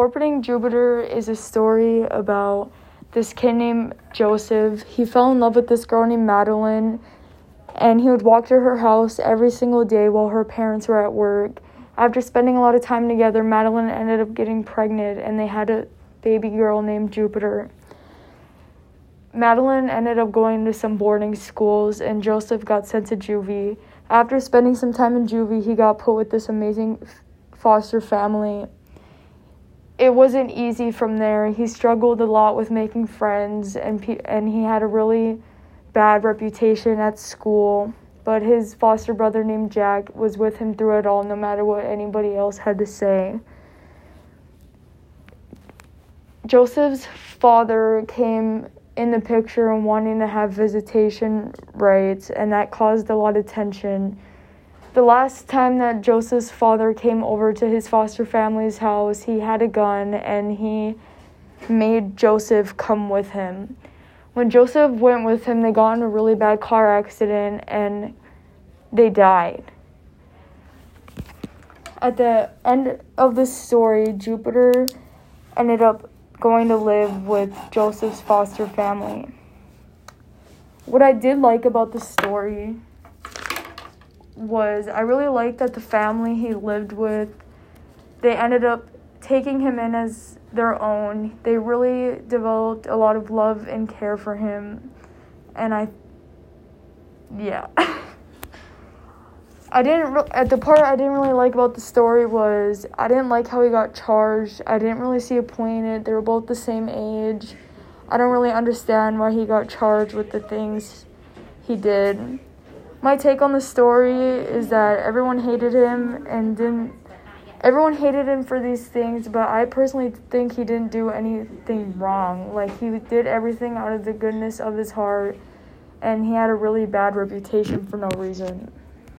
Orbiting Jupiter is a story about this kid named Joseph. He fell in love with this girl named Madeline, and he would walk to her house every single day while her parents were at work. After spending a lot of time together, Madeline ended up getting pregnant, and they had a baby girl named Jupiter. Madeline ended up going to some boarding schools, and Joseph got sent to juvie. After spending some time in juvie, he got put with this amazing foster family. It wasn't easy from there. He struggled a lot with making friends, and pe- and he had a really bad reputation at school. But his foster brother named Jack was with him through it all, no matter what anybody else had to say. Joseph's father came in the picture and wanting to have visitation rights, and that caused a lot of tension. The last time that Joseph's father came over to his foster family's house, he had a gun and he made Joseph come with him. When Joseph went with him, they got in a really bad car accident and they died. At the end of the story, Jupiter ended up going to live with Joseph's foster family. What I did like about the story was I really liked that the family he lived with they ended up taking him in as their own. They really developed a lot of love and care for him. And I yeah. I didn't re- at the part I didn't really like about the story was I didn't like how he got charged. I didn't really see a point in it. They were both the same age. I don't really understand why he got charged with the things he did. My take on the story is that everyone hated him and didn't everyone hated him for these things, but I personally think he didn't do anything wrong. Like he did everything out of the goodness of his heart and he had a really bad reputation for no reason.